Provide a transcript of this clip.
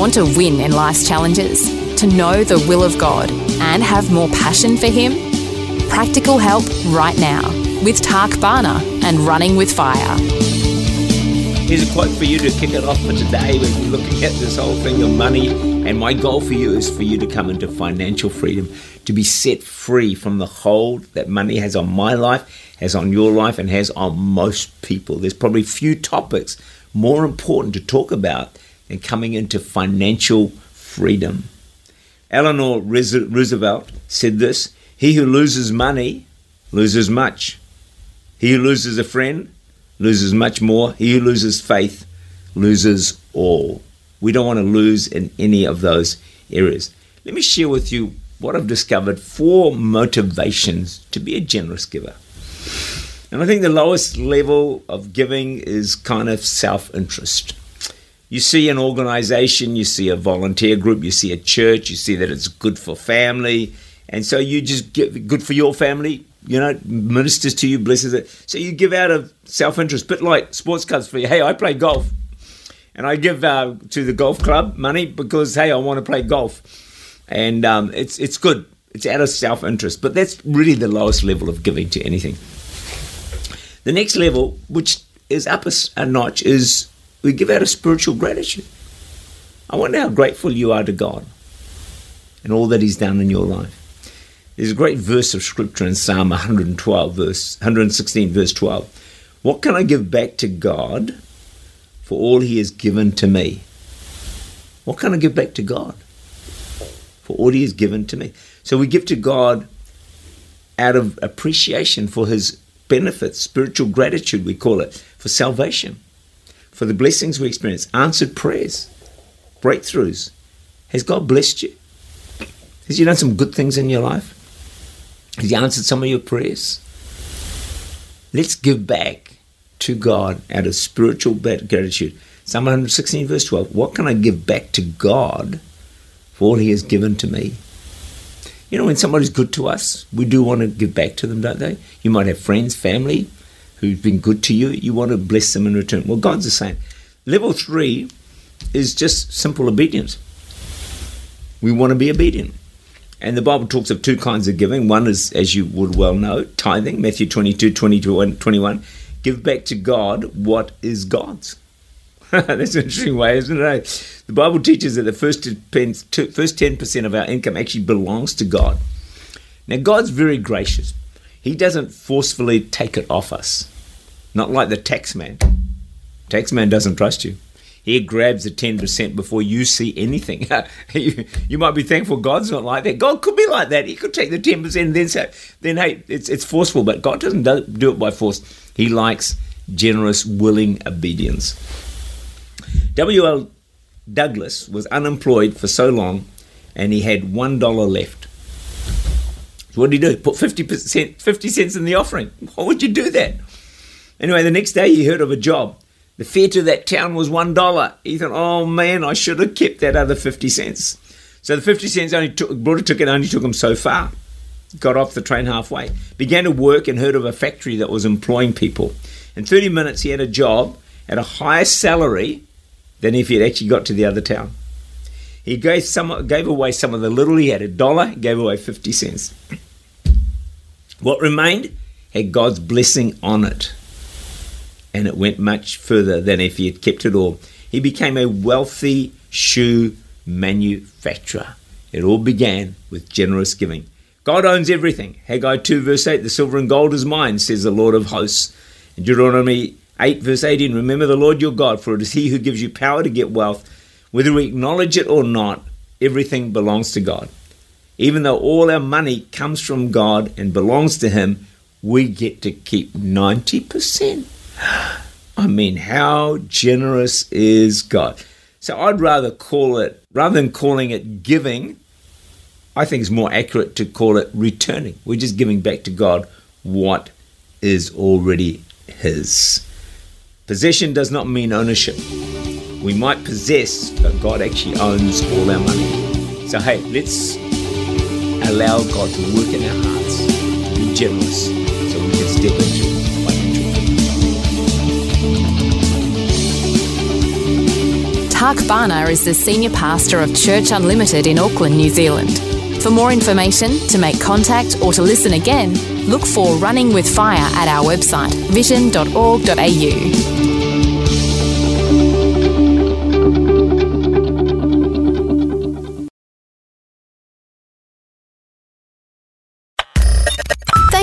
Want to win in life's challenges? To know the will of God and have more passion for Him? Practical help right now with Tak Bhana and Running with Fire. Here's a quote for you to kick it off for today. We're looking at this whole thing of money. And my goal for you is for you to come into financial freedom, to be set free from the hold that money has on my life, has on your life, and has on most people. There's probably few topics more important to talk about and coming into financial freedom. Eleanor Roosevelt said this He who loses money loses much. He who loses a friend loses much more. He who loses faith loses all. We don't want to lose in any of those areas. Let me share with you what I've discovered four motivations to be a generous giver. And I think the lowest level of giving is kind of self interest you see an organization, you see a volunteer group, you see a church, you see that it's good for family, and so you just get good for your family. You know, ministers to you, blesses it. So you give out of self interest, bit like sports clubs for you. Hey, I play golf, and I give uh, to the golf club money because hey, I want to play golf, and um, it's it's good. It's out of self interest, but that's really the lowest level of giving to anything. The next level, which is up a, a notch, is we give out a spiritual gratitude. I wonder how grateful you are to God and all that He's done in your life. There's a great verse of scripture in Psalm 112, verse 116, verse 12. What can I give back to God for all He has given to me? What can I give back to God for all He has given to me? So we give to God out of appreciation for His benefits, spiritual gratitude, we call it, for salvation for the blessings we experience, answered prayers, breakthroughs. Has God blessed you? Has He done some good things in your life? Has He answered some of your prayers? Let's give back to God out of spiritual gratitude. Psalm 116, verse 12. What can I give back to God for all He has given to me? You know, when somebody's good to us, we do want to give back to them, don't they? You might have friends, family, who've been good to you, you want to bless them in return. Well, God's the same. Level three is just simple obedience. We want to be obedient. And the Bible talks of two kinds of giving. One is, as you would well know, tithing, Matthew 22, 22 21. Give back to God what is God's. That's an interesting way, isn't it? Eh? The Bible teaches that the first 10%, first 10% of our income actually belongs to God. Now, God's very gracious. He doesn't forcefully take it off us. Not like the tax man. Tax man doesn't trust you. He grabs the 10% before you see anything. you, you, might be thankful God's not like that. God could be like that. He could take the 10% and then say, then hey, it's, it's forceful. But God doesn't do, do it by force. He likes generous, willing obedience. W.L. Douglas was unemployed for so long and he had $1 left. So what did he do? Put 50%, 50 cents in the offering. Why would you do that? Anyway, the next day he heard of a job. The fare to that town was one dollar. He thought, "Oh man, I should have kept that other fifty cents." So the fifty cents only took brought a ticket only took him so far. Got off the train halfway, began to work, and heard of a factory that was employing people. In thirty minutes, he had a job at a higher salary than if he had actually got to the other town. He gave some gave away some of the little he had, a dollar, gave away fifty cents. What remained had God's blessing on it and it went much further than if he had kept it all. He became a wealthy shoe manufacturer. It all began with generous giving. God owns everything. Haggai 2, verse 8 The silver and gold is mine, says the Lord of hosts. In Deuteronomy 8, verse 18 Remember the Lord your God, for it is He who gives you power to get wealth. Whether we acknowledge it or not, everything belongs to God. Even though all our money comes from God and belongs to Him, we get to keep 90%. I mean, how generous is God? So I'd rather call it, rather than calling it giving, I think it's more accurate to call it returning. We're just giving back to God what is already His. Possession does not mean ownership. We might possess, but God actually owns all our money. So, hey, let's allow God to work in our hearts, be generous, so we can step into. Tak Bhana is the senior pastor of Church Unlimited in Auckland, New Zealand. For more information, to make contact, or to listen again, look for Running with Fire at our website, vision.org.au.